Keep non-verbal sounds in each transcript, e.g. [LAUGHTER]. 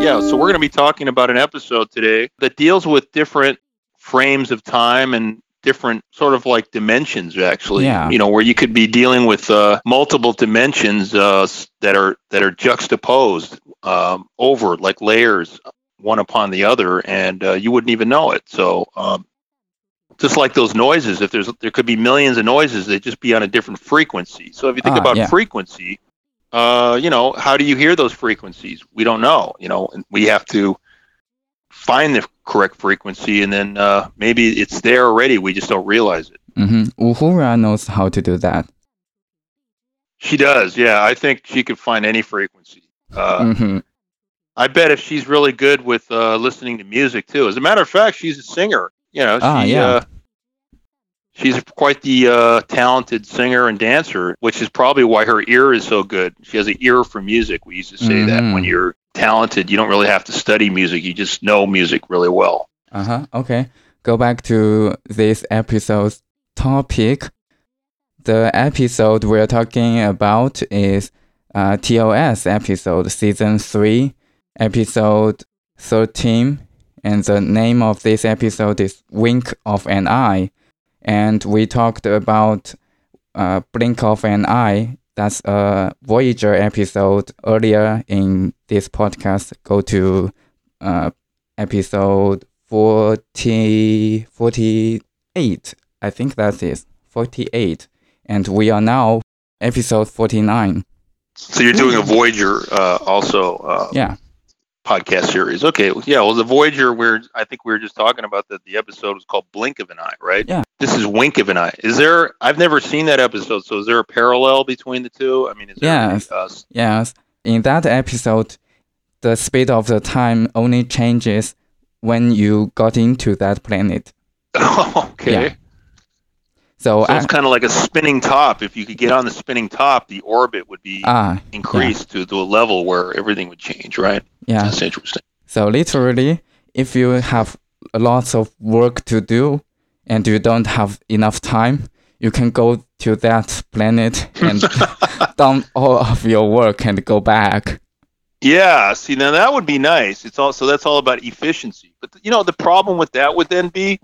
Yeah, so we're going to be talking about an episode today that deals with different frames of time and different sort of like dimensions actually Yeah. you know where you could be dealing with uh, multiple dimensions uh, that are that are juxtaposed um, over like layers one upon the other and uh, you wouldn't even know it so um, just like those noises if there's there could be millions of noises they'd just be on a different frequency. So if you think Ah, about yeah. frequency uh, you know how do you hear those frequencies? We don't know you know and we have to find the correct frequency and then uh, maybe it's there already we just don't realize it. Hmm Uhura knows how to do that. she does yeah. I think she could find any frequency. Uh, hmm i bet if she's really good with uh, listening to music too. As a matter of fact she's a singer you know Ah, she, yeah. uh, she's quite the uh, talented singer and dancer which is probably why her ear is so good she has an ear for music we used to say that Mhm. when you're talented you don't really have to study music you just know music really well Uh huh. Okay. Go back to this episode's topic. The episode we're talking about is uh, TOS episode, season three, episode thirteen, and the name of this episode is "Wink of an Eye," and we talked about uh, "Blink of an Eye." That's a Voyager episode earlier in this podcast. Go to uh, episode 40, 48. I think that is 48. And we are now episode 49. so you're doing a voyager uh, also uh, Yeah. Podcast series. Okay, yeah. Well, the Voyager, where I think we were just talking about that. The episode was called "Blink of an Eye," right? Yeah. This is "Wink of an Eye." Is there? I've never seen that episode. So is there a parallel between the two? I mean, is there? Yes. Uh, Yes. In that episode, the speed of the time only changes when you got into that planet. [LAUGHS] okay. Yeah. So, So it's kind of like a spinning top. If you could get on the spinning top, the orbit would be ah, increased to, to a level where everything would change, right? yeah. That's interesting. So literally, if you have lots of work to do and you don't have enough time, you can go to that planet and [LAUGHS] dump all of your work and go back. Yeah, see now that would be nice. It's also that's all about efficiency. But you know the problem with that would then be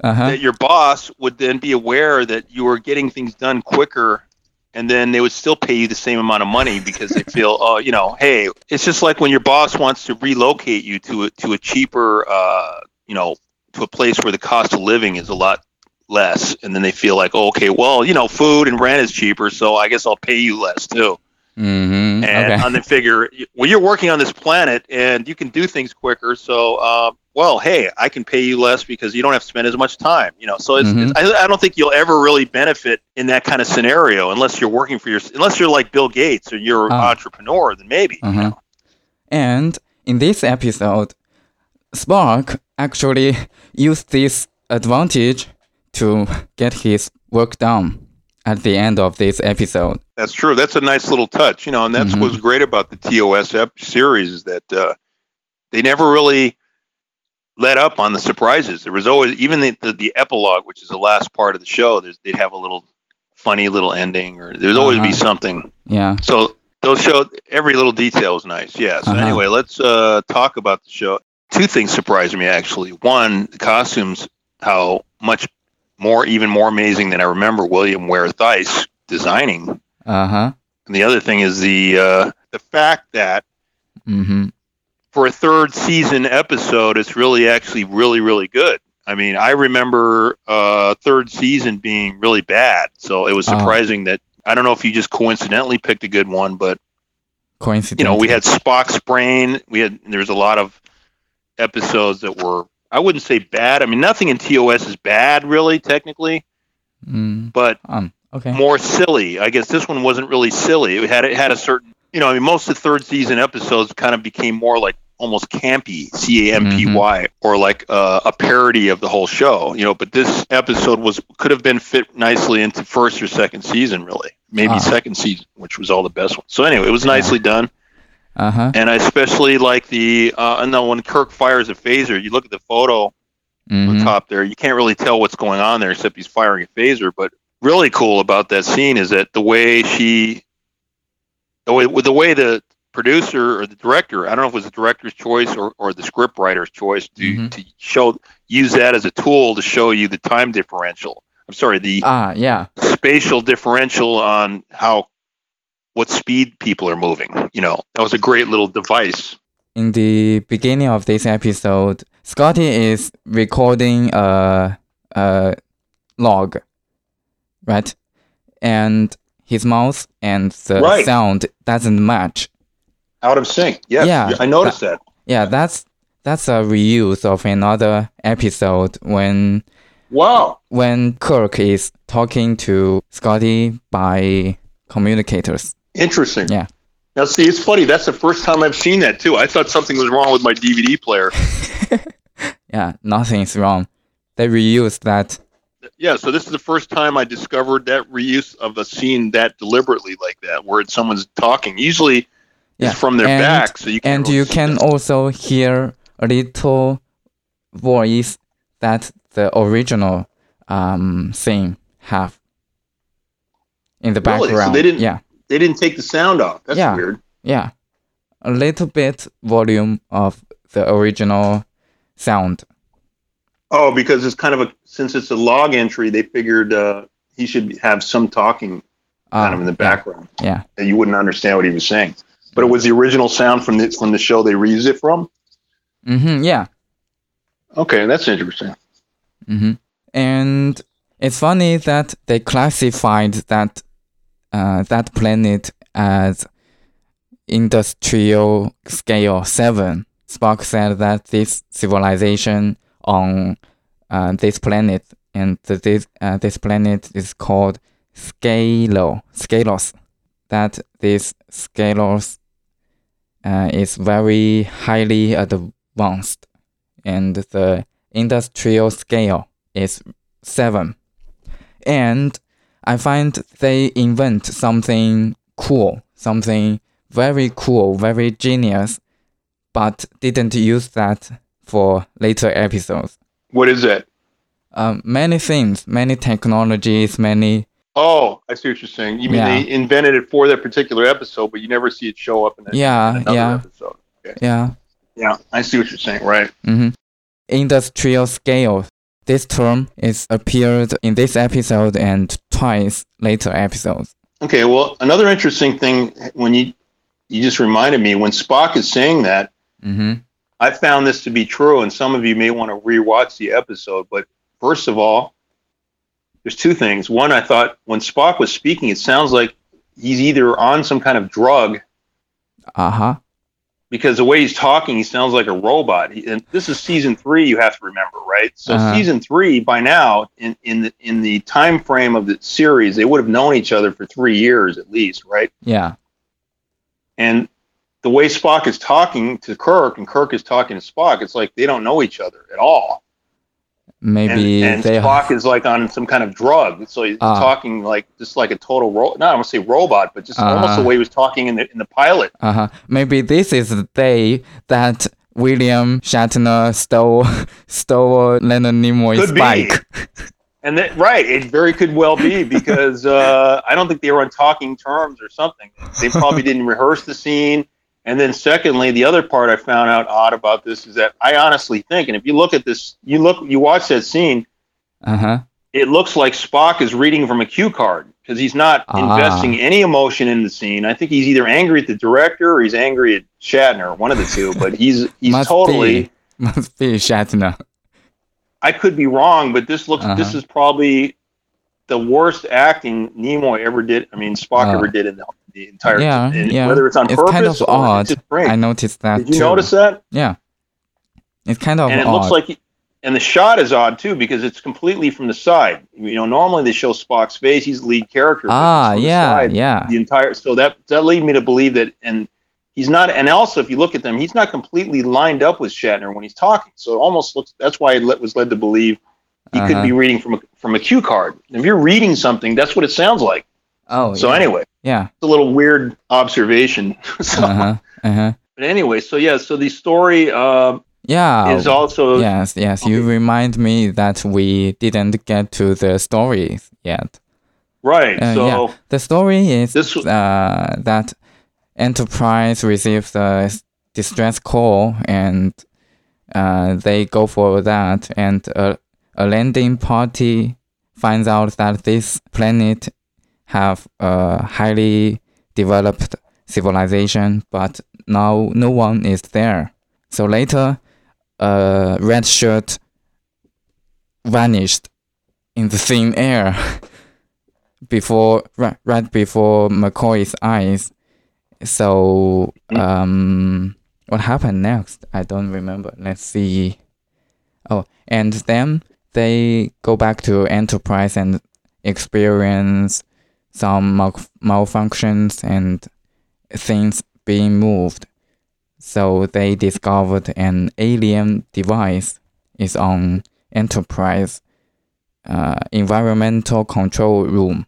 Uh huh. that your boss would then be aware that you were getting things done quicker and then they would still pay you the same amount of money because they feel oh [LAUGHS] you know hey it's just like when your boss wants to relocate you to a, to a cheaper uh, you know to a place where the cost of living is a lot less and then they feel like oh, okay well you know food and rent is cheaper so i guess i'll pay you less too Mm-hmm. and Okay. on the figure well you're working on this planet and you can do things quicker so uh, well hey i can pay you less because you don't have to spend as much time you know so it's, Mhm. it's, I, I don't think you'll ever really benefit in that kind of scenario unless you're working for your unless you're like bill gates or you're an Ah. entrepreneur then maybe you Uh-huh. know? And in this episode, Spock actually [LAUGHS] used this advantage to get his work done at the end of this episode. that's true that's a nice little touch you know and that's Mhm. what's great about the tos ep- series is that uh, they never really let up on the surprises there was always even the, the, the epilogue which is the last part of the show there's, they'd have a little funny little ending or there's always be Uh-huh. something Yeah. so those show every little detail was nice yeah so Uh-huh. anyway let's uh, talk about the show two things surprised me actually one the costumes how much more even more amazing than i remember William Ware Theiss designing Uh huh. and the other thing is the uh, the fact that Mm-hmm. for a third season episode, it's really actually really really good. I mean, I remember uh, third season being really bad, so it was Oh. surprising that I don't know if you just coincidentally picked a good one, but Coincidence. you know, we had Spock's brain. We had there's a lot of episodes that were I wouldn't say bad. I mean, nothing in TOS is bad really technically, Mm, but um. Okay. more silly. I guess this one wasn't really silly. It had it had a certain, you know, I mean, most of the third season episodes kind of became more like almost campy, C A M P Y, or like uh, a parody of the whole show, you know. But this episode was could have been fit nicely into first or second season, really, maybe Ah. second season, which was all the best ones. So anyway, it was nicely done, Uh huh. and I especially like the. Uh, and then when Kirk fires a phaser, you look at the photo on Mm-hmm. top there. You can't really tell what's going on there except he's firing a phaser. But really cool about that scene is that the way she the way with the way the producer or the director, I don't know if it was the director's choice or, or the script writer's choice to, Mhm. to show use that as a tool to show you the time differential. I'm sorry, the Ah, yeah. spatial differential on how what speed people are moving. You know, that was a great little device. In the beginning of this episode, Scotty is recording a a log, right? And his mouth and the Right. sound doesn't match. Out of sync. Yes, Yeah, I noticed that. Yeah, that's that's a reuse of another episode when Wow. when Kirk is talking to Scotty by communicators. Interesting. Yeah. Now, see, it's funny. That's the first time I've seen that too. I thought something was wrong with my DVD player. [LAUGHS] Yeah, nothing's wrong. They reuse that. Yeah, so this is the first time I discovered that reuse of a scene that deliberately like that, where it's someone's talking. Usually, Yeah, it's from their and- back, so you can. And you can also hear a little voice that the original um scene have in the Really? So background. they didn't- Yeah, They didn't take the sound off. That's Yeah. weird. yeah. A little bit volume of the original sound. Oh, because it's kind of a since it's a log entry, they figured uh, he should have some talking kind of in the yeah, background Yeah. that you wouldn't understand what he was saying. But it was the original sound from the from the show they reused it from. Mm-hmm, yeah. Okay, that's interesting. Mm-hmm. And it's funny that they classified that uh, that planet as industrial scale seven. Spock said that this civilization on uh, this planet and this uh, this planet is called Scalo Scalos. That this Scalos uh, is very highly advanced, and the industrial scale is seven. And I find they invent something cool, something very cool, very genius, but didn't use that for later episodes. What is it? Um, many things, many technologies, many Oh, I see what you're saying. You mean Yeah. they invented it for that particular episode, but you never see it show up in, a, yeah, another yeah, episode. yeah. Yeah, I see what you're saying. Right. Mm-hmm. Industrial scale. This term is appeared in this episode and twice later episodes. Okay. Well, another interesting thing when you you just reminded me when Spock is saying that, mm-hmm. I found this to be true, and some of you may want to rewatch the episode. But first of all, there's two things. One, I thought when Spock was speaking, it sounds like he's either on some kind of drug Uh huh. Because the way he's talking, he sounds like a robot. He, and this is season three. You have to remember, right? So Uh-huh. season three, by now, in in the in the time frame of the series, they would have known each other for three years at least, right? Yeah. And the way Spock is talking to Kirk and Kirk is talking to Spock, it's like they don't know each other at all. And, Maybe and they. Spock is like on some kind of drug, so he's Ah. talking like just like a total ro- not I want to say robot, but just almost Ah. the way he was talking in the in the pilot. Uh huh. Maybe this is the day that William Shatner stole [LAUGHS] stole Leonard Nimoy's Could be. bike. [LAUGHS] And that, right, it very could well be [LAUGHS] because uh, I don't think they were on talking terms or something. They probably didn't rehearse the scene. And then, secondly, the other part I found out odd about this is that I honestly think, and if you look at this, you look, you watch that scene, Uh huh. it looks like Spock is reading from a cue card because he's not Ah. investing any emotion in the scene. I think he's either angry at the director or he's angry at Shatner, one of the two. But he's [LAUGHS] he's Must totally. be. Must be Shatner. I could be wrong, but this looks this Uh-huh. is probably the worst acting Nimoy ever did. I mean, Spock Uh, ever did in the, the entire. Yeah, yeah. Whether it's on It's purpose kind of or odd. I noticed that Did you too. notice that? Yeah. It's kind of and it odd. looks like, he- and the shot is odd too because it's completely from the side. You know, normally they show Spock's face; he's the lead character. ah, the yeah, side. yeah. the entire so that that lead me to believe that and he's not and also if you look at them he's not completely lined up with Shatner when he's talking so it almost looks that's why I was led to believe he could Uh-huh. be reading from a from a cue card if you're reading something that's what it sounds like Oh, so yeah. anyway Yeah. it's a little weird observation [LAUGHS] so, Uh huh. Uh huh. but anyway so yeah so the story um Yeah. is also Yes, yes. You remind me that we didn't get to the story yet. right Uh, so yeah. The story is This uh, that Enterprise receives a distress call and uh, they go for that, and a, a landing party finds out that this planet have a highly developed civilization, but now no one is there. So later, a red shirt vanished in the thin air [LAUGHS] before right, before McCoy's eyes. So um, what happened next? I don't remember. Let's see. Oh, and then they go back to Enterprise and experience some mal- malfunctions and things being moved. So they discovered an alien device is on Enterprise uh, environmental control room,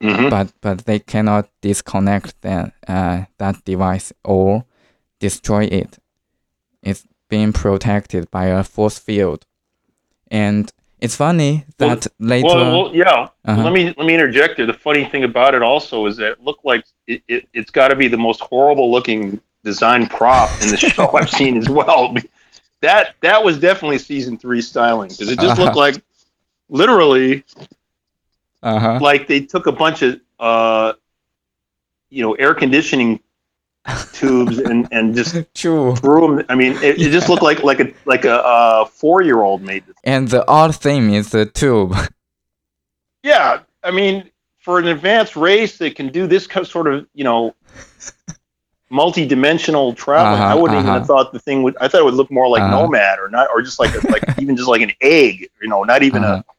Mhm. but but they cannot disconnect that uh, that device or destroy it. It's being protected by a force field, and it's funny Well- that later. Well, well, yeah. Uh-huh. Let me let me interject there. The funny thing about it also is that it looked like it, it, it's got to be the most horrible looking design prop in the show [LAUGHS] I've seen as well. That that was definitely season three styling because it just looked Uh-huh. like literally uh huh. like they took a bunch of uh, you know air conditioning tubes and and just [LAUGHS] True. threw them. I mean, it, it just looked like like a like a uh, four year old made this. And the odd thing is the tube. [LAUGHS] Yeah, I mean, for an advanced race that can do this sort of, you know, multi-dimensional traveling, I Uh-huh, wouldn't even uh-huh. have thought the thing would. I thought it would look more like Uh-huh. Nomad or not, or just like a, like [LAUGHS] even just like an egg, you know, not even Uh-huh. a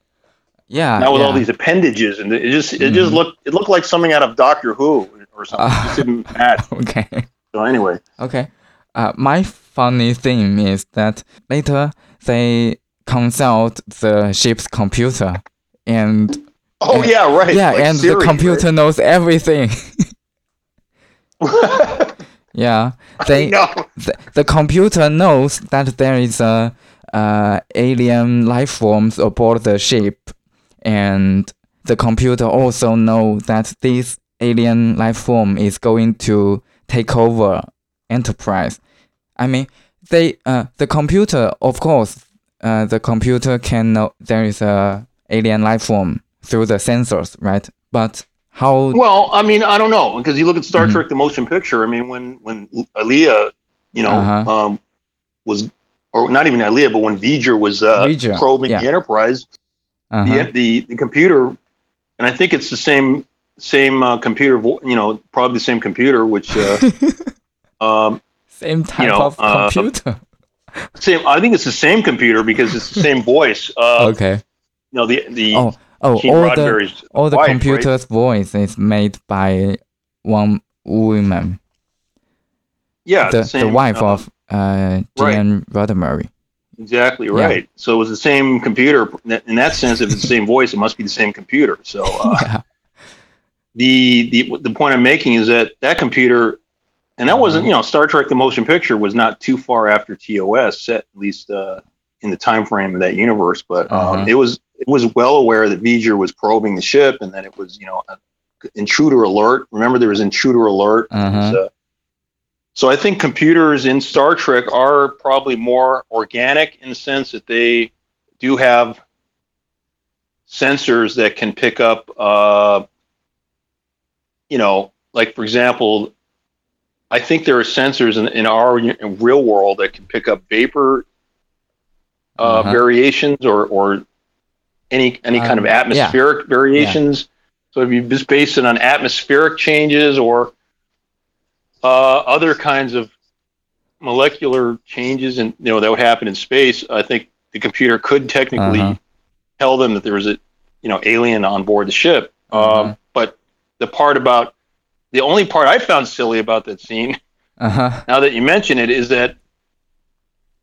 Yeah. not with all these appendages, and it just it just Mhm. looked it looked like something out of Doctor Who or something. Just didn't match. [LAUGHS] Okay. So anyway, Okay. Uh, my funny thing is that later they consult the ship's computer, and oh And- yeah, right. yeah, like and Siri, the computer knows everything. right? [LAUGHS] yeah, [LAUGHS] they the, the computer knows that there is a uh, alien life forms aboard the ship, and the computer also know that this alien life form is going to take over Enterprise. I mean, they uh, the computer, of course, uh, the computer can know there is a alien life form through the sensors, right? But how? Well, I mean, I don't know because you look at Star Mhm. Trek: The Motion Picture. I mean, when when Ilia, you know, Uh-huh. um, was or not even Ilia, but when V'ger was uh, V'ger, probing yeah. the Enterprise, uh the, the the computer, and I think it's the same same uh, computer. vo- You know, probably the same computer, which uh, [LAUGHS] um, Same type know, of uh, computer. same. I think it's the same computer because it's the same voice. Uh, okay. You know, the the Oh, oh, Gene all the all the wife, right? computer's voice is made by one woman, yeah, the, the, the wife uh, of uh, right. Gene Roddenberry. Exactly Yeah. right. So it was the same computer. In that sense, if it's the same voice, it must be the same computer. So uh, [LAUGHS] yeah. The the the point I'm making is that that computer, and that wasn't you know Star Trek: The Motion Picture was not too far after TOS, set at least uh, in the time frame of that universe. But um, Uh-huh. it was it was well aware that V'ger was probing the ship, and that it was you know intruder alert. Remember, there was intruder alert. Uh-huh. uh, so I think computers in Star Trek are probably more organic in the sense that they do have sensors that can pick up, uh, you know, like for example, I think there are sensors in, in our in real world that can pick up vapor uh, Uh-huh. variations or or any any kind of Um, yeah. atmospheric variations. So if you just base it on atmospheric changes or uh, other kinds of molecular changes, and you know that would happen in space, I think the computer could technically Uh-huh. tell them that there was a you know alien on board the ship. Uh-huh. Um, but the part about the only part I found silly about that scene, Uh huh. now that you mention it, is that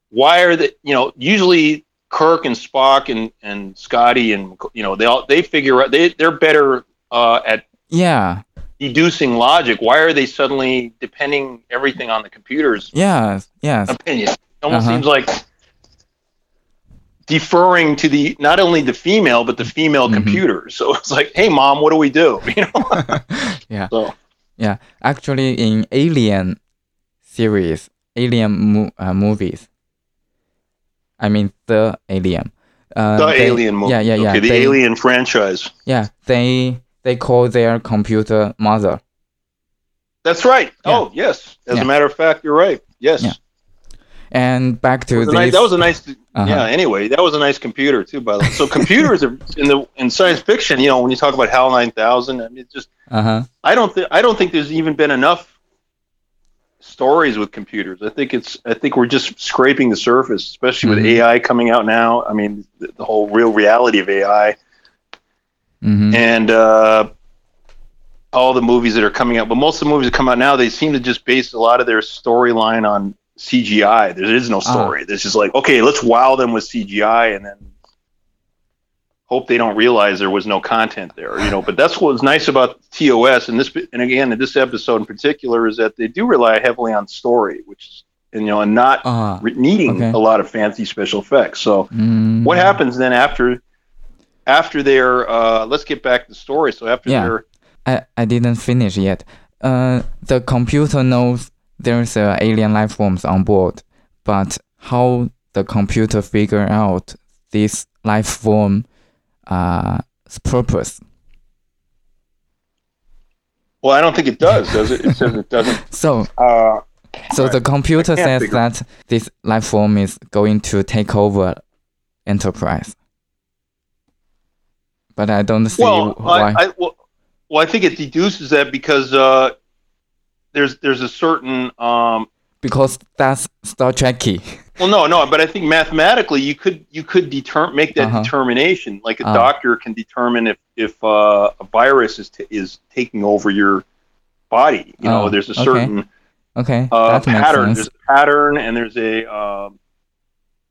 why are the you know usually Kirk and Spock and and Scotty and you know they all they figure out they they're better uh, at Yeah. deducing logic. Why are they suddenly depending everything on the computer's Yeah, Yes. opinion? It almost Uh-huh. seems like deferring to the not only the female but the female Mhm. computer. So [LAUGHS] it's like, hey, mom, what do we do? [LAUGHS] You know. [LAUGHS] yeah. So Yeah, actually, in Alien series, Alien mo- uh, movies. I mean, the Alien. Uh, The they- Alien movie. Yeah, yeah, yeah. Okay, the they, Alien franchise. Yeah, they they call their computer mother. That's right. Yeah. Oh, yes. As Yeah. a matter of fact, you're right. Yes. Yeah. And back to the nice, that was a nice. Uh-huh. Yeah. Anyway, that was a nice computer too. By the way, so computers are in the in science fiction. You know, when you talk about HAL nine thousand, I mean, it's just uh-huh. I don't think I don't think there's even been enough stories with computers. I think it's I think we're just scraping the surface, especially with Mhm. AI coming out now. I mean, the, the whole real reality of AI hmm and uh, all the movies that are coming out. But most of the movies that come out now, they seem to just base a lot of their storyline on CGI. There is no Ah. story. this is like okay, let's wow them with CGI and then hope they don't realize there was no content there. You know, but that's what was nice about TOS and this. And again, in this episode in particular, is that they do rely heavily on story, which is and, you know, and not Ah. re- needing okay. a lot of fancy special effects. So Mm. what happens then after after their uh let's get back to the story so after Yeah. their I, I didn't finish yet. Uh, the computer knows there's uh, alien life forms on board, but how the computer figure out this life form uh, purpose? well i don't think it does does it it says it doesn't [LAUGHS] So, uh so the computer says that this life form is going to take over Enterprise. But I don't see well why. I, I well, well i think it deduces that because uh there's there's a certain um because that's Star Trekky. [LAUGHS] well no no but i think mathematically you could you could determine make that Uh-huh. determination like a Ah. doctor can determine if if uh, a virus is t- is taking over your body you know Oh, there's a certain Okay, uh, pattern. There's a pattern, and there's a um,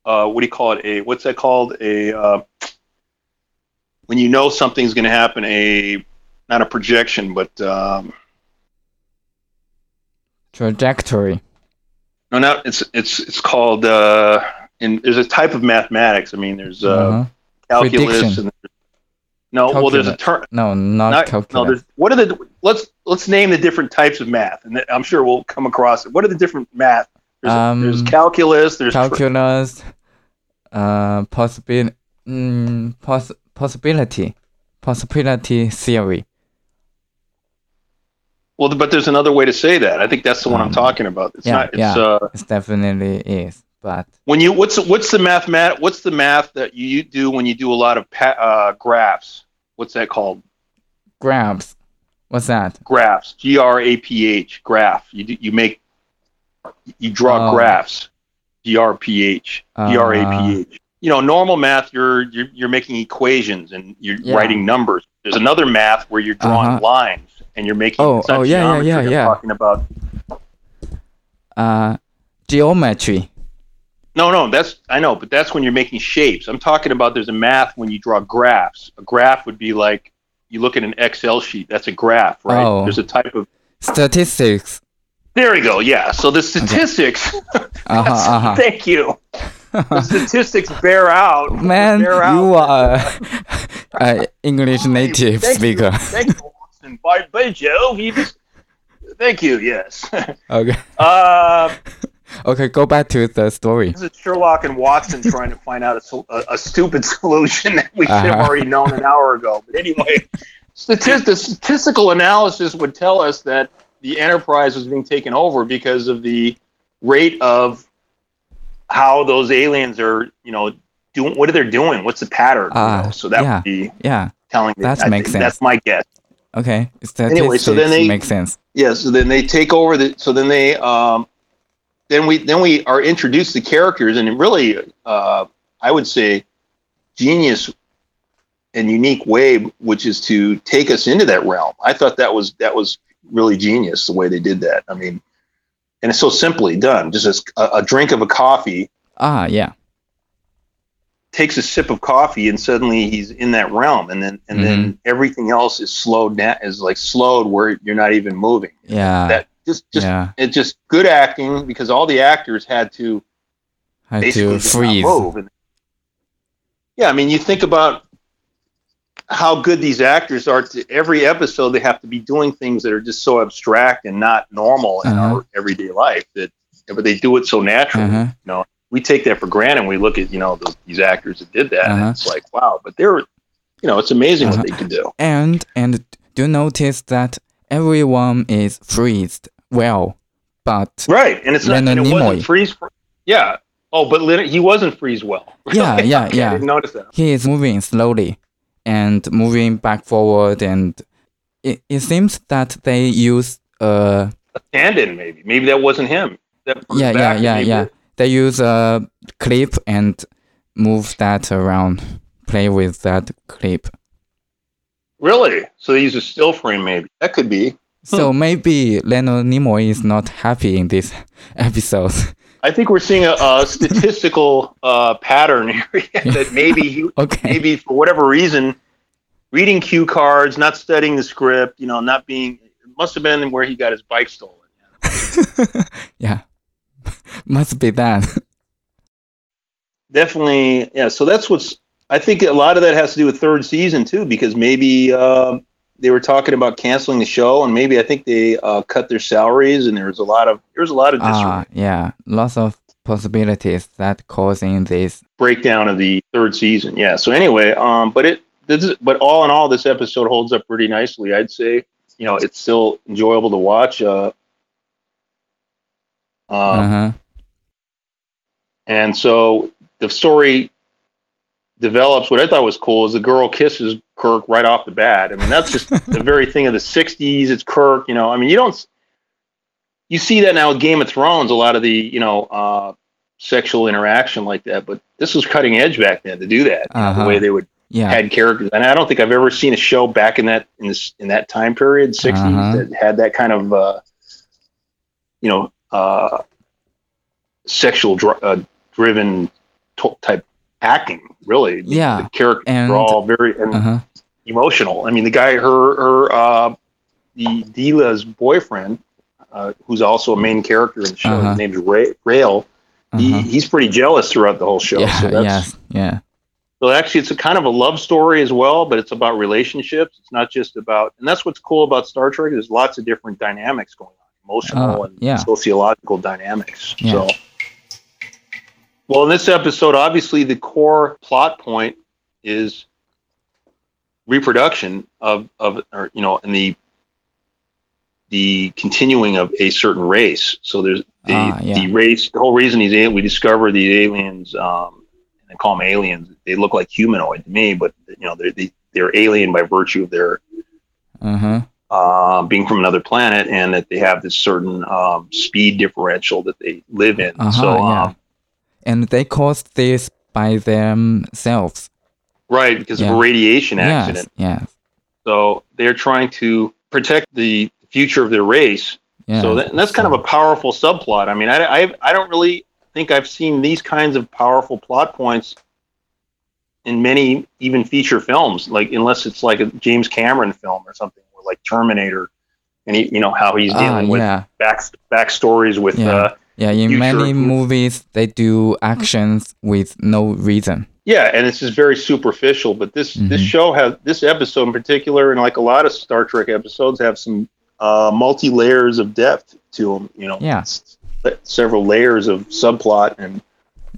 uh, what do you call it? A what's that called? A uh, when you know something's going to happen. A not a projection, but um, Trajectory. no, no, it's it's it's called. Uh, in there's a type of mathematics. I mean, there's uh, Uh-huh. calculus Prediction. and no. Well, there's a term. No, not, Not, calculus. no, what are the let's let's name the different types of math, and I'm sure we'll come across it. What are the different math? There's, Um, there's calculus. There's calculus, uh, mm, poss- possibility, possibility theory. Well, but there's another way to say that. I think that's the one I'm Um, talking about. It's yeah, not. It's yeah. uh, It definitely is, but when you what's what's the math mat what's the math that you do when you do a lot of pa- uh, graphs? What's that called? graphs. What's that? Graphs. G R A P H. Graph. You do, you make you draw Oh. graphs. G R P H. G R A P H. You know, normal math, you're you're, you're making equations and you're Yeah. writing numbers. There's another math where you're drawing Uh-huh. lines and you're making. Oh, it's not oh, yeah, yeah, geometry yeah, I'm yeah. Talking about Uh, geometry. No, no, that's I know, but that's when you're making shapes. I'm talking about there's a math when you draw graphs. A graph would be like you look at an Excel sheet. That's a graph, right? Oh. There's a type of Statistics. there we go. Yeah. So the statistics. [LAUGHS] Uh huh. Uh huh. Thank you. The [LAUGHS] statistics bear out. Man, bear out. you are [LAUGHS] uh, English native Thank you. speaker. Thank you, Watson. By, by Jove, you just. Thank you. Yes. [LAUGHS] Okay. uh, [LAUGHS] Okay, go back to the story. this is Sherlock and Watson trying to find out a, a, a stupid [LAUGHS] solution that we should have Uh-huh. already known an hour ago. But anyway, statist- the statistical analysis would tell us that the Enterprise was being taken over because of the rate of how those aliens are, you know, doing. What are they doing? What's the pattern? you Ah, know? So that yeah. would be Yeah. telling. That makes sense. That's my guess. Okay. Anyway, so then they- makes sense. Yeah, so then they take over the so then they um then we then we are introduced to characters and really uh I would say genius and unique way which is to take us into that realm. I thought that was that was really genius the way they did that. I mean and it's so simply done. Just a, a drink of a coffee Ah, yeah. Takes a sip of coffee and suddenly he's in that realm and then and then everything else is slowed down is like slowed where you're not even moving. Yeah. that just just yeah. it's just good acting because all the actors had to Had basically to freeze. move. And, yeah, I mean, you think about how good these actors are. To every episode, they have to be doing things that are just so abstract and not normal in Uh-huh. our everyday life. That, but they do it so naturally. Uh-huh. You know, we take that for granted. We look at you know these actors that did that, Uh-huh. and it's like wow. But they're, you know, it's amazing Uh-huh. what they can do. And and do you notice that everyone is freezed well, but Right, and it's not. Leonard And it Nimoy. wasn't freeze. Yeah. Oh, but Leonard, he wasn't freeze well. [LAUGHS] Yeah, yeah, yeah. I didn't notice that. he is moving slowly and moving back forward, and it, it seems that they use uh Stand-in, maybe. Maybe that wasn't him. That first yeah yeah yeah yeah they use a clip and move that around, play with that clip. Really? So they use a still frame, maybe. That could be. So maybe Leonard Nimoy is not happy in this [LAUGHS] episode. I think we're seeing a, a statistical uh, pattern here [LAUGHS] that maybe he, [LAUGHS] okay. maybe for whatever reason, reading cue cards, not studying the script, you know, not being. It must have been where he got his bike stolen. yeah. [LAUGHS] Must be that. Definitely, yeah. So that's what's. I think a lot of that has to do with third season too, because maybe um they were talking about canceling the show, and maybe I think they uh, cut their salaries, and there was a lot of there was a lot of disarray. Ah, yeah. Lots of possibilities that causing this. breakdown of the third season. Yeah. So anyway, um, but it, this is, but all in all, this episode holds up pretty nicely. I'd say, you know, it's still enjoyable to watch. Uh, um, Uh-huh. and so the story develops. What I thought was cool is the girl kisses Kirk right off the bat. I mean, that's just [LAUGHS] the very thing of the '60s. It's Kirk. You know, I mean, you don't. You see that now with Game of Thrones. A lot of the, you know. Uh, sexual interaction like that but this was cutting edge back then to do that you know, Uh-huh. the way they would Yeah. had characters, and I don't think I've ever seen a show back in that in this in that time period, 60s Uh-huh. that had that kind of uh, you know uh, sexual dr- uh, driven to- type acting. Really, The- Yeah, the characters and- are all very and Uh-huh. emotional. I mean, the guy, her her uh, the Deela's boyfriend, uh, who's also a main character in the show. Uh-huh. His name's Ray, Rael. He, Uh-huh. he's pretty jealous throughout the whole show. Yeah, so yes, yeah. so actually, it's a kind of a love story as well, but it's about relationships. It's not just about, and that's what's cool about Star Trek. There's lots of different dynamics going on, emotional Oh, and yeah. sociological dynamics. Yeah. So, well, in this episode, obviously, the core plot point is reproduction of of, or you know, and the the continuing of a certain race. So there's the Ah, yeah. the race. The whole reason these we discover these aliens. Um, I call them aliens. They look like humanoid to me, but you know they're they, they're alien by virtue of their Uh-huh. Uh, being from another planet, and that they have this certain um, speed differential that they live in. Uh-huh, so, yeah. um, And they caused this by themselves. right, because of a radiation Yes, accident. yes, So they're trying to protect the future of their race. yes. So that, and that's kind of a powerful subplot. I mean, I, I, I don't really think I've seen these kinds of powerful plot points in many even feature films, like unless it's like a James Cameron film or something, like Terminator, and he, you know how he's Ah, dealing with yeah, back backstories with Yeah. uh, yeah. In future- many movies, they do actions with no reason. yeah, and it's just very superficial. But this this Mhm. show has this episode in particular, and like a lot of Star Trek episodes, have some uh, multi layers of depth to them. You know, Yeah. S- several layers of subplot and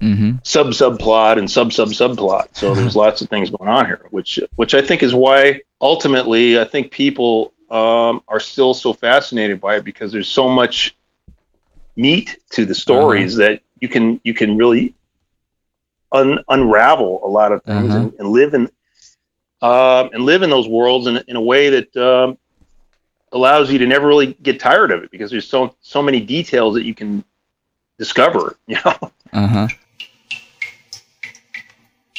Mm-hmm. sub subplot and sub sub subplot. So [LAUGHS] there's lots of things going on here, which which I think is why ultimately I think people um, are still so fascinated by it because there's so much meat to the stories that you can you can really un- unravel a lot of things Uh-huh. and, and live in um, and live in those worlds in, in a way that um, allows you to never really get tired of it because there's so so many details that you can discover. [LAUGHS] You know. Uh-huh.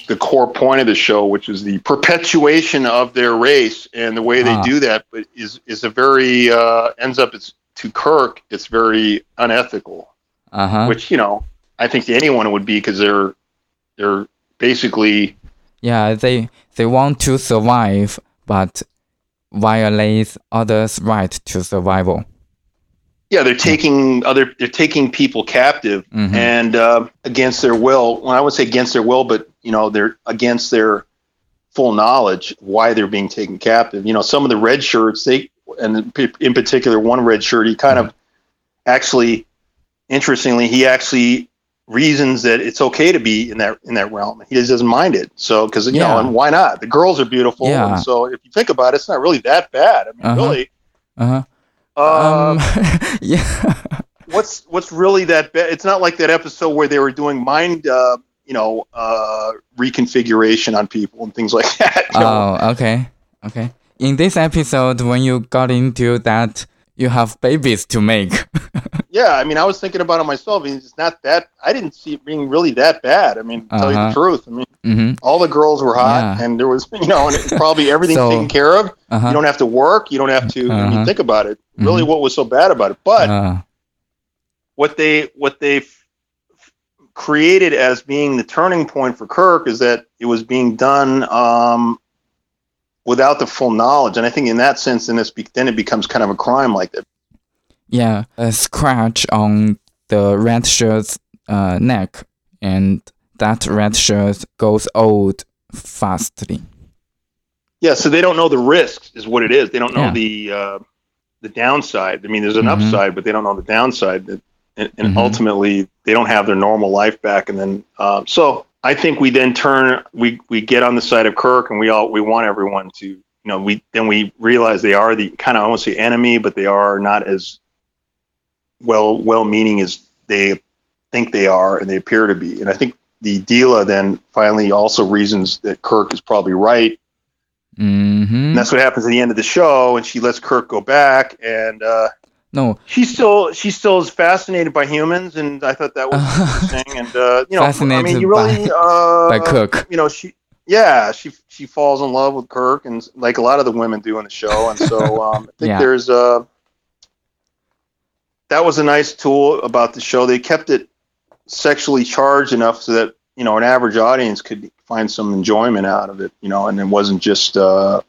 The core point of the show, which is the perpetuation of their race, and the way they Ah. do that, but is is a very uh, ends up it's to Kirk, it's very unethical. Uh-huh. Which you know, I think anyone it would be because they're they're basically Yeah, they they want to survive, but violates others' right to survival. yeah they're taking other they're taking people captive Mhm. and uh, against their will. Well, I would say against their will, but you know they're against their full knowledge why they're being taken captive. You know, some of the red shirts, they, and in particular, one red shirt, he kind of actually, interestingly, he actually reasons that it's okay to be in that in that realm. He just doesn't mind it. So because you Yeah. know, and why not? The girls are beautiful. Yeah. So if you think about it, it's not really that bad. I mean, Uh-huh. really. Uh-huh. Uh, um, [LAUGHS] yeah. what's what's really that bad? It's not like that episode where they were doing mind, uh, you know, uh, reconfiguration on people and things like [LAUGHS] that. you know. Oh, okay. Okay. In this episode, when you got into that, you have babies to make. [LAUGHS] Yeah, I mean, I was thinking about it myself. It's not that. I didn't see it being really that bad. I mean, to tell you Uh-huh. the truth. I mean, mm-hmm. all the girls were hot, Yeah. and there was, [LAUGHS] you know, and it, probably everything's So- taken care of. Uh-huh. You don't have to work. You don't have to. I mean, Uh-huh. think about it. Really, Mhm. what was so bad about it? But Uh, what they what they created as being the turning point for Kirk is that it was being done um, without the full knowledge, and I think in that sense, then be- then it becomes kind of a crime like that. yeah, a scratch on the red shirt's uh, neck, and that red shirt goes old fastly. Yeah, so they don't know the risks, is what it is. They don't know Yeah. the uh, the downside. I mean, there's an Mhm. upside, but they don't know the downside. That, and, and Mhm. ultimately, they don't have their normal life back. And then, um, so I think we then turn, we we get on the side of Kirk, and we all we want everyone to, you know, we then we realize they are the kind of almost the enemy, but they are not as well well meaning as they think they are, and they appear to be. And I think the Deela then finally also reasons that Kirk is probably right Mm-hmm. and that's what happens at the end of the show, and she lets Kirk go back, and uh, No, she still she still is fascinated by humans, and I thought that was [LAUGHS] interesting. And uh, you know, I Fascinated mean, you really [LAUGHS] uh, by Cook. You know, she yeah, she she falls in love with Kirk, and like a lot of the women do in the show, and so [LAUGHS] um, I think Yeah. there's a that was a nice tool about the show. They kept it sexually charged enough so that you know an average audience could find some enjoyment out of it. You know, and it wasn't just uh,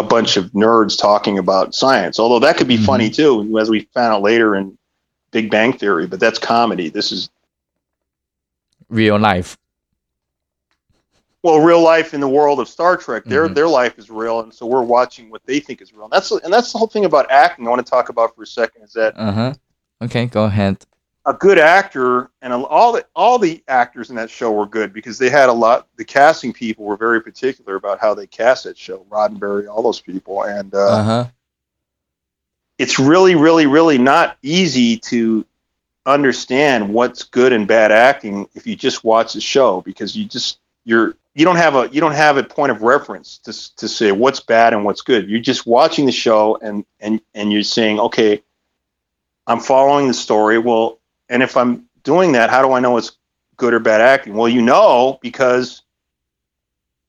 a bunch of nerds talking about science. Although that could be Mhm. funny too, as we found out later in Big Bang Theory. But that's comedy. This is real life. well, real life in the world of Star Trek. Their Mhm. their life is real, and so we're watching what they think is real. And that's and that's the whole thing about acting. I want to talk about for a second is that Uh huh. Okay, go ahead. A good actor and all the all the actors in that show were good because they had a lot. The casting people were very particular about how they cast that show. Roddenberry, all those people, and uh, Uh huh. it's really, really, really not easy to understand what's good and bad acting if you just watch the show because you just you're you don't have a you don't have a point of reference to to say what's bad and what's good. You're just watching the show and and and you're saying, okay, I'm following the story. Well, and if I'm doing that, how do I know it's good or bad acting? Well, you know because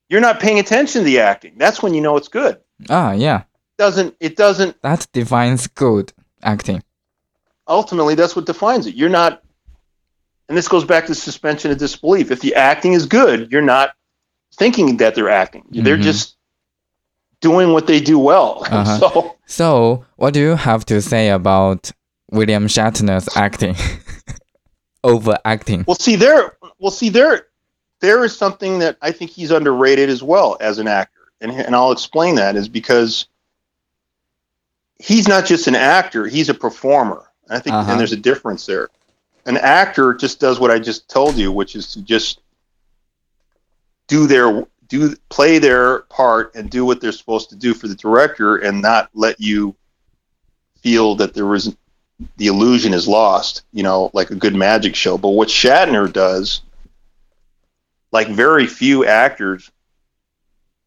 you're not paying attention to the acting. That's when you know it's good. Ah, yeah. Doesn't it doesn't That defines good acting. ultimately that's what defines it. You're not, and this goes back to suspension of disbelief. If the acting is good, you're not thinking that they're acting. They're Mhm. just doing what they do well. [LAUGHS] Uh-huh. So So, what do you have to say about William Shatner's acting? [LAUGHS] Overacting. we'll see there. We'll see there. There is something that I think he's underrated as well as an actor, and and I'll explain that is because he's not just an actor; he's a performer. And I think, Uh-huh. and there's a difference there. An actor just does what I just told you, which is to just do their do play their part and do what they're supposed to do for the director, and not let you feel that there was the illusion is lost. You know, like a good magic show. But what Shatner does, like very few actors,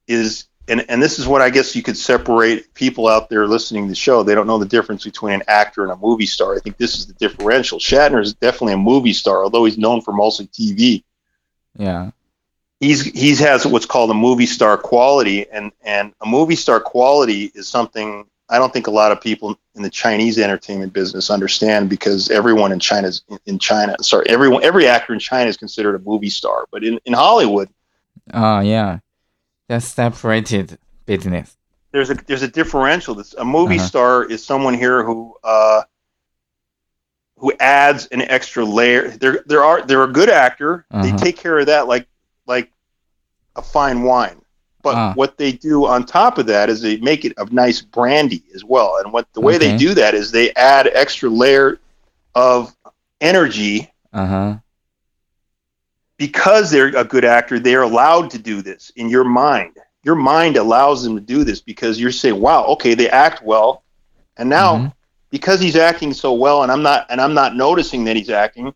is and and this is what I guess you could separate people out there listening to the show. They don't know the difference between an actor and a movie star. I think this is the differential. Shatner is definitely a movie star, although he's known for mostly TV. Yeah. He's he's has what's called a movie star quality, and and a movie star quality is something I don't think a lot of people in the Chinese entertainment business understand because everyone in China's in China, sorry, everyone every actor in China is considered a movie star, but in in Hollywood Ah, yeah. That's separated business. there's a there's a differential. This a movie Uh-huh. star is someone here who uh, who adds an extra layer. There there are they're a good actor. They Uh-huh. take care of that like like a fine wine. But Ah. what they do on top of that is they make it a nice brandy as well. And what the way they do that is they add extra layer of energy Uh huh. because they're a good actor. They're allowed to do this in your mind. Your mind allows them to do this because you're saying, "Wow, okay, they act well," and now Mhm. because he's acting so well, and I'm not, and I'm not noticing that he's acting.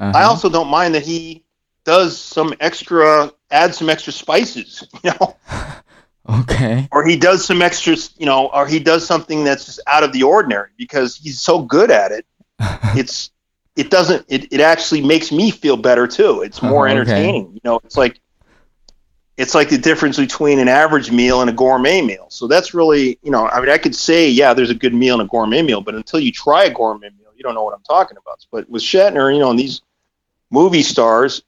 Uh-huh. I also don't mind that he does some extra, add some extra spices, [LAUGHS] you know, [LAUGHS] Okay. or he does some extra, you know, or he does something that's just out of the ordinary because he's so good at it. [LAUGHS] It's, it doesn't, it, it actually makes me feel better too. It's uh-huh, more Oh, okay. entertaining, you know. It's like, it's like the difference between an average meal and a gourmet meal. So that's really, you know, I mean, I could say, yeah, there's a good meal and a gourmet meal, but until you try a gourmet meal, you don't know what I'm talking about. But with Shatner, you know, and these movie stars,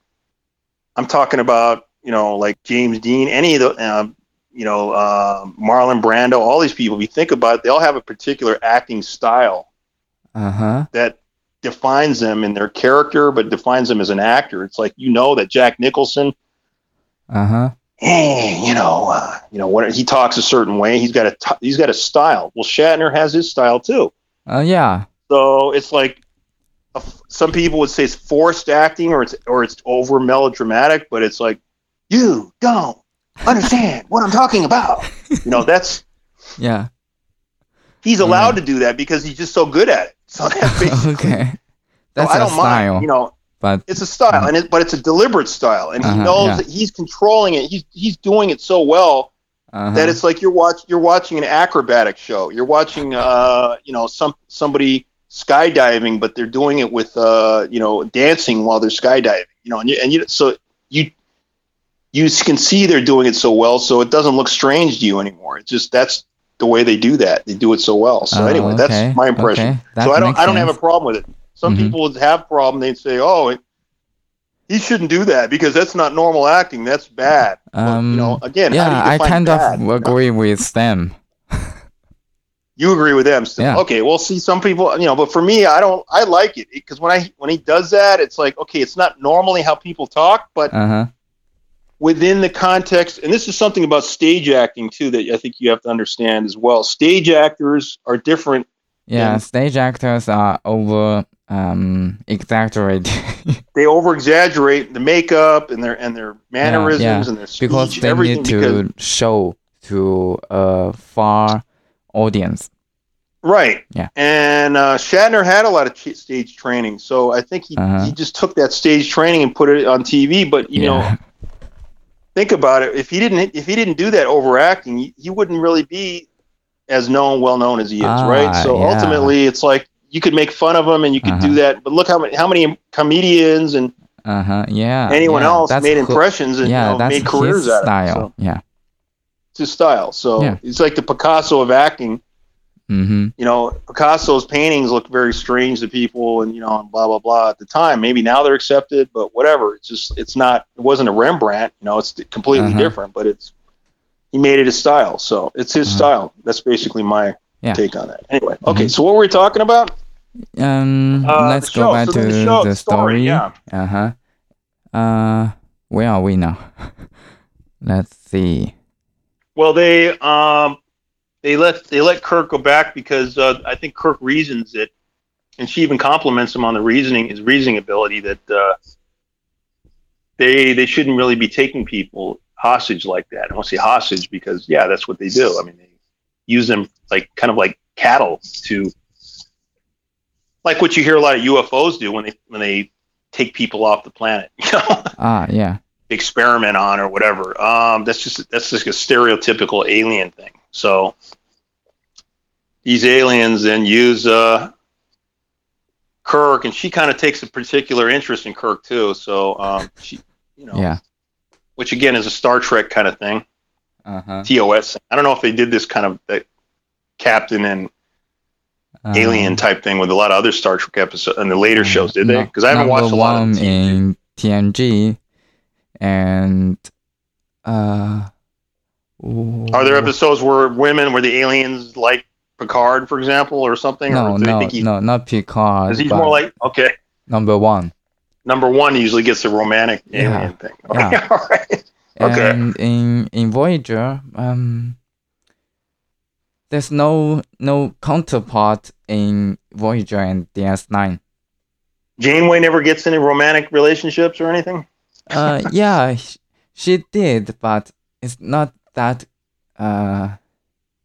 I'm talking about, you know, like James Dean, any of the, uh, you know, uh, Marlon Brando, all these people. If you think about it, they all have a particular acting style Uh huh. that defines them in their character, but defines them as an actor. It's like you know that Jack Nicholson, Uh huh. hey, you know, uh, you know, when he talks a certain way, he's got a t- he's got a style. Well, Shatner has his style too. Uh yeah. So it's like some people would say it's forced acting or it's or it's over melodramatic, but it's like you don't understand what I'm talking about. You know, that's [LAUGHS] Yeah. he's allowed to do that because he's just so good at it. So [LAUGHS] basically, okay. so That's I a don't style, mind. You know, but it's a style, and it, but it's a deliberate style, and he Uh-huh, knows yeah. that he's controlling it. He's he's doing it so well uh that it's like you're watch you're watching an acrobatic show. You're watching uh you know some somebody skydiving, but they're doing it with uh you know dancing while they're skydiving. You know, and you and you so you can see they're doing it so well, so it doesn't look strange to you anymore. It's just that's the way they do that. They do it so well. So Oh, anyway, okay, that's my impression. okay, that so I don't I don't have a problem with it. Some Mhm. people would have problem. They'd say, "Oh, it, he shouldn't do that because that's not normal acting. That's bad." Um, you know, again, yeah, I kind bad? of agree with them. You agree with them still? Yeah. Okay. Well, see, some people, you know, but for me, I don't. I like it because when I when he does that, it's like okay, it's not normally how people talk, but Uh huh. Within the context, and this is something about stage acting too that I think you have to understand as well. Stage actors are different. Yeah, Yeah. stage actors are over um exaggerated [LAUGHS] They over exaggerate the makeup and their and their mannerisms yeah. and their speech, because they need to show to a far audience. Right. Yeah. And uh, Shatner had a lot of ch- stage training, so I think he, Uh-huh. he just took that stage training and put it on TV. But you know, yeah. Think about it. If he didn't, if he didn't do that overacting, he, he wouldn't really be as known, well known as he is, Ah, right? So yeah. ultimately, it's like you could make fun of him and you could do Uh-huh. that, but look how many how many comedians and Uh huh. Yeah. anyone yeah, else made impressions and yeah, you know, made careers out of it. style. So Yeah. it's his style. So Yeah. it's like the Picasso of acting. Mm-hmm. you know, Picasso's paintings look very strange to people, and you know, and blah blah blah at the time. Maybe now they're accepted, but whatever. It's just it's not. It wasn't a Rembrandt. You know, it's completely Uh-huh. different. But it's he made it his style, so it's his Uh-huh. style. That's basically my Yeah. take on that. Anyway, okay. Mhm. So what were we talking about? Um, Uh, let's go back So to the show, the story, story. yeah. Uh huh. Uh, where are we now? [LAUGHS] let's see. Well, they um they let they let Kirk go back because uh, I think Kirk reasons it, and she even compliments him on the reasoning his reasoning ability that uh, they they shouldn't really be taking people hostage like that. I won't say hostage because yeah, that's what they do. I mean, they use them like kind of like cattle to like what you hear a lot of UFOs do when they when they take people off the planet. [LAUGHS] You know Ah, yeah. experiment on or whatever. Um, that's just that's just a stereotypical alien thing. So these aliens then use uh, Kirk, and she kind of takes a particular interest in Kirk too. So um, she, you know, Yeah. which again is a Star Trek kind of thing, Uh huh. TOS. I don't know if they did this kind of uh, captain and alien type thing with a lot of other Star Trek episodes and the later shows. Did they? Because I haven't watched a lot of one the TV. in TNG, and uh, Are there episodes where women, where the aliens like Picard, for example, or something? No, or no, think no, not Picard. Is he more like okay? number one? Number one usually gets the romantic Yeah. alien thing. Yeah. [LAUGHS] All right. Okay. And in in Voyager, um, there's no no counterpart in Voyager and DS9. Janeway never gets any romantic relationships or anything. Uh, yeah, [LAUGHS] sh- she did, but it's not that. Uh,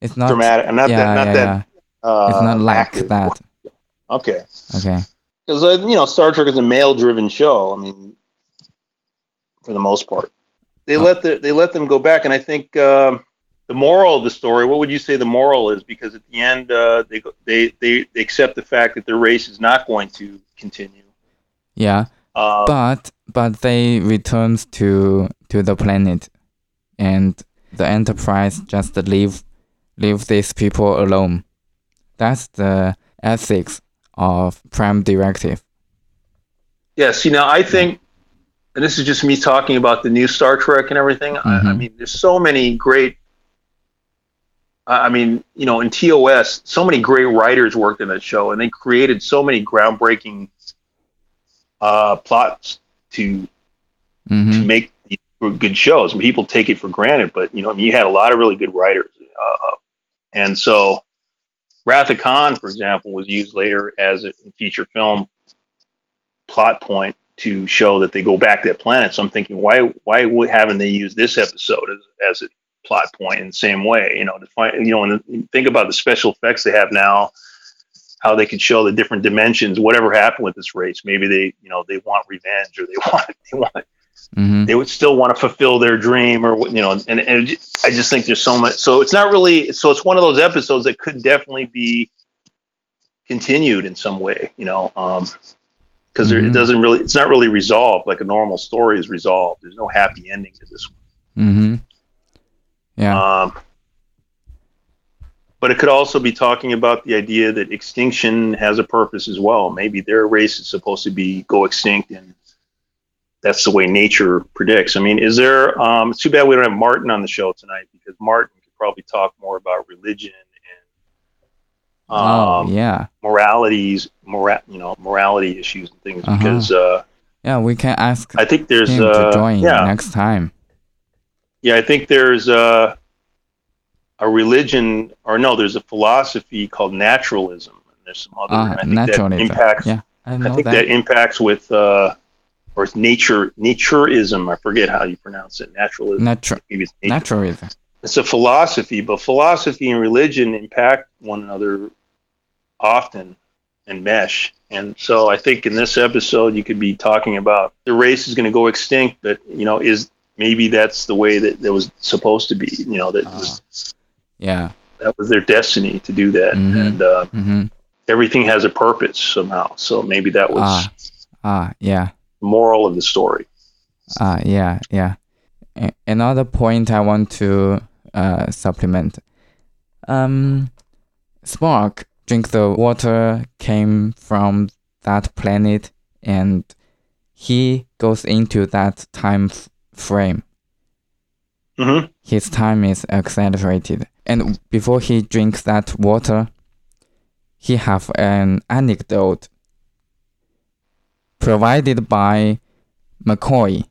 it's not Dramatic, not yeah, that, not yeah, that. yeah. Uh, It's not like active. that. Okay, Okay. because uh, you know Star Trek is a male-driven show. I mean, for the most part, they Oh. let the they let them go back, and I think um the moral of the story. What would you say the moral is? Because at the end, uh, they they they they accept the fact that their race is not going to continue. Yeah, Uh, but but they returns to to the planet, and the Enterprise just leave leave these people alone. That's the ethics of Prime Directive. Yes, you know, I think, and this is just me talking about the new Star Trek and everything. I, I Mhm. mean, there's so many great. I mean, you know, in TOS, so many great writers worked in that show, and they created so many groundbreaking uh, plots to hmm to make these good shows. People take it for granted, but you know, I mean, you had a lot of really good writers, uh, and so Wrath of Khan, for example, was used later as a feature film plot point to show that they go back to that planet. So I'm thinking, why why haven't they used this episode as, as a plot point in the same way? You know, to find you know, and think about the special effects they have now. How they could show the different dimensions, whatever happened with this race. Maybe they, you know, they want revenge, or they [LAUGHS] want, they want hmm they would still want to fulfill their dream or you know and, and i just think there's so much so it's not really so it's one of those episodes that could definitely be continued in some way you know um because it doesn't really it's not really resolved like a normal story is resolved. There's no happy ending to this hmm Yeah. one um but it could also be talking about the idea that extinction has a purpose as well. Maybe their race is supposed to be go extinct and that's the way nature predicts. I mean, is there? Um, it's too bad we don't have Martin on the show tonight because Martin could probably talk more about religion and oh um, yeah. moralities, mora- you know, morality issues and things. Uh-huh. Because uh, Yeah, we can ask I think there's, him uh, to join yeah, next time. yeah, I think there's uh, a religion, or no, there's a philosophy called naturalism, and there's some other. Ah, I think naturalism. That impacts. Yeah, I I think that. that impacts with. Uh, or it's nature, naturism. I forget how you pronounce it. Naturalism. Natu- it's naturalism. it's a philosophy, but philosophy and religion impact one another often and mesh. And so I think in this episode you could be talking about the race is going to go extinct, but you know, is maybe that's the way that that was supposed to be. You know, that was Yeah. that was their destiny to do that, Mhm. and uh, Mm-hmm. everything has a purpose somehow. So maybe that was Ah. Ah, yeah. Moral of the story. Ah, yeah, yeah. A- another point I want to uh, supplement. Um, Spock drink the water came from that planet, and he goes into that time f- frame. hmm His time is accelerated, and before he drinks that water, he have an anecdote provided by McCoy.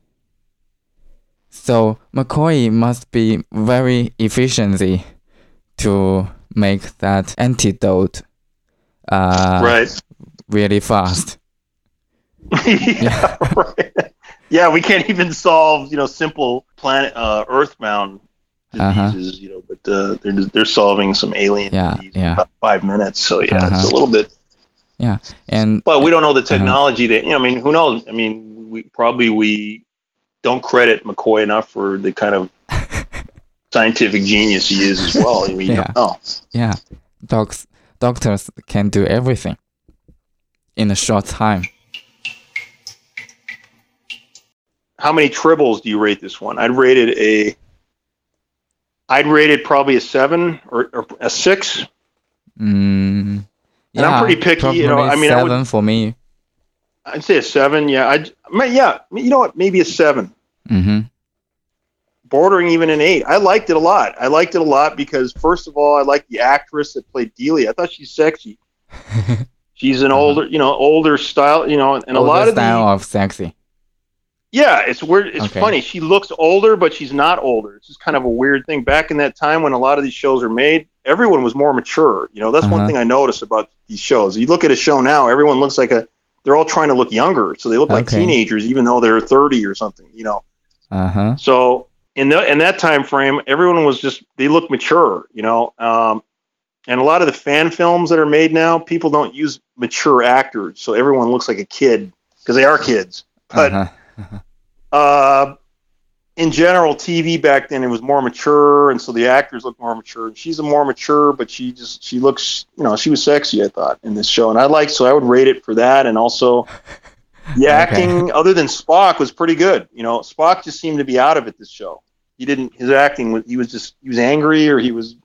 So McCoy must be very efficiency to make that antidote uh, right. really fast. [LAUGHS] yeah, right. Yeah, we can't even solve you know simple planet uh, Earthbound Uh-huh. diseases, you know, but uh, they're they're solving some alien Yeah, disease yeah. in about five minutes. So yeah, it's Uh-huh. a little bit. Yeah and But we don't know the Uh-huh. technology that you know. I mean, who knows? I mean, we probably we don't credit McCoy enough for the kind of [LAUGHS] scientific genius he is as well. I mean, Yeah. yeah, docs doctors can do everything in a short time. How many tribbles do you rate this one? I'd rate it a. I'd rate it probably a seven or, or a six. Mm, And I'm pretty picky, you know, I mean, I would- seven for me. I'd say a seven. Yeah, I yeah. You know what? Maybe a seven, Mm-hmm. bordering even an eight. I liked it a lot. I liked it a lot because first of all, I like the actress that played Deela. I thought she's sexy. [LAUGHS] She's an Uh-huh. older, you know, older style, you know, and a lot of the style of sexy. Yeah, it's weird. It's Okay. funny. She looks older, but she's not older. It's just kind of a weird thing. Back in that time when a lot of these shows are made, everyone was more mature. You know, that's one Uh-huh. thing I noticed about these shows. You look at a show now, everyone looks like a. They're all trying to look younger, so they look like teenagers, even though they're thirty or something. You know, Uh huh. so in the, in that time frame, everyone was just they look mature. You know, um, and a lot of the fan films that are made now, people don't use mature actors, so everyone looks like a kid because they are kids. But uh-huh. uh, in general, TV back then it was more mature, and so the actors looked more mature. And she's a more mature, but she just she looks, you know, she was sexy. I thought in this show, and I like so I would rate it for that, and also [LAUGHS] the acting other than Spock was pretty good. You know, Spock just seemed to be out of it this show. He didn't his acting was he was just he was angry or he was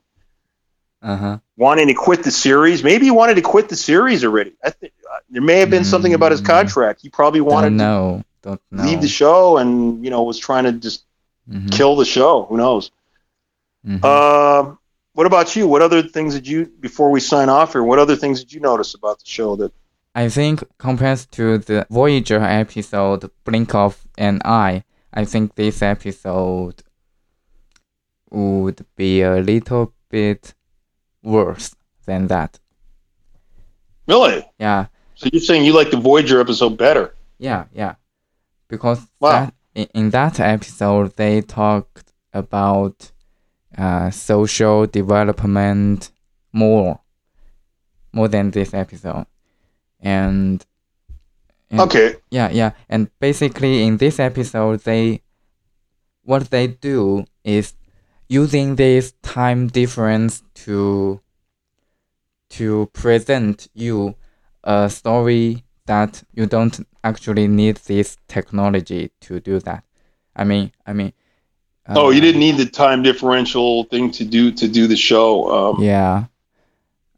Uh-huh. wanting to quit the series. Maybe he wanted to quit the series already. I think uh, there may have been something about his Mm. contract. He probably wanted know. Don't know. leave the show and you know was trying to just Mhm, kill the show. Who knows? mhm. Um, what about you? What other things did you before we sign off here? What other things did you notice about the show that? I think compared to the Voyager episode Blink of an Eye, I think this episode would be a little bit worse than that. Really? Yeah, So you're saying you like the Voyager episode better? yeah, yeah. Because Wow. that, in, that episode, they talked about uh, social development more, more than this episode. And, and Okay. Yeah, yeah. And basically in this episode they what they do is using this time difference to to present you a story that you don't actually need this technology to do that. I mean, I mean oh, you uh, didn't need the time differential thing to do to do the show. Um, Yeah.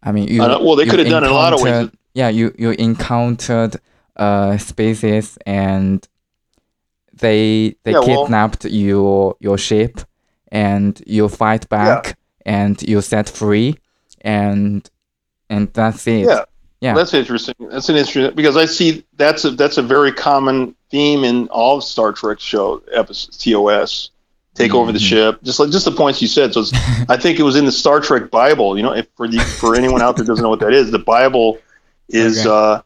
I mean, you. I well, they could have done it a lot of ways. Yeah, you you encountered uh species and they they Yeah, well- kidnapped your your ship and you fight back and you set free and and that's it. Yeah. Yeah. That's interesting. That's an interesting because I see that's a that's a very common theme in all of Star Trek show episodes. TOS take over the Mhm. ship, just like just the points you said. So [LAUGHS] I think it was in the Star Trek Bible. You know, if for the for anyone out there doesn't know what that is, the Bible is Okay. uh,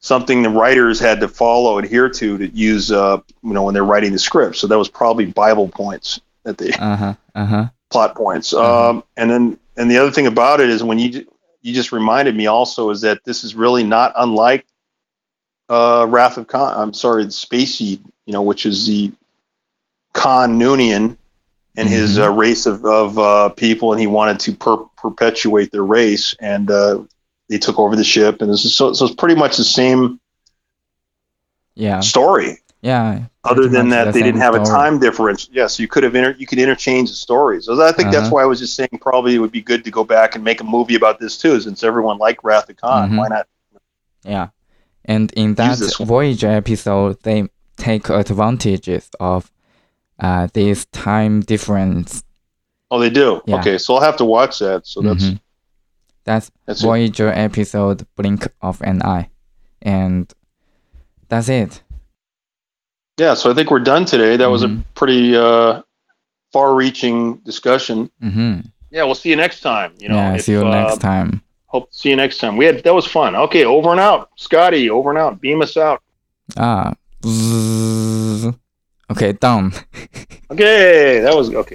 something the writers had to follow, adhere to, to use. Uh, you know, when they're writing the script. So that was probably Bible points that they Uh huh. Uh huh. plot points. Mhm. Um, and then and the other thing about it is when you you just reminded me also is that this is really not unlike uh, Wrath of Khan. I'm sorry, Space Seed, you know, which is the Khan Noonien and his Mhm. uh, race of, of uh, people, and he wanted to per- perpetuate their race, and uh, they took over the ship, and this is so, so it's pretty much the same Yeah. story. Yeah. Other than that, the they didn't have a time difference. Yes, you could have inter- you could interchange the stories. So I think that's Uh-huh. why I was just saying probably it would be good to go back and make a movie about this too, since everyone liked Wrath of Khan. Mhm. Why not? Yeah. And in that. Voyager episode, they take advantages of uh, this time difference. Oh, they do. Yeah. Okay, so I'll have to watch that. So that's Mhm. That's that's it. Voyager episode Blink of an Eye. And that's it. Yeah. So I think we're done today. That was a Mhm. pretty uh, far-reaching discussion. hmm Yeah, we'll see you next time. You know, yeah, if, see you uh, next time. Hope to see you next time. We had that was fun. Okay, over and out, Scotty. Over and out. Beam us out. Ah. bzzz. Okay, done. [LAUGHS] Okay, that was okay.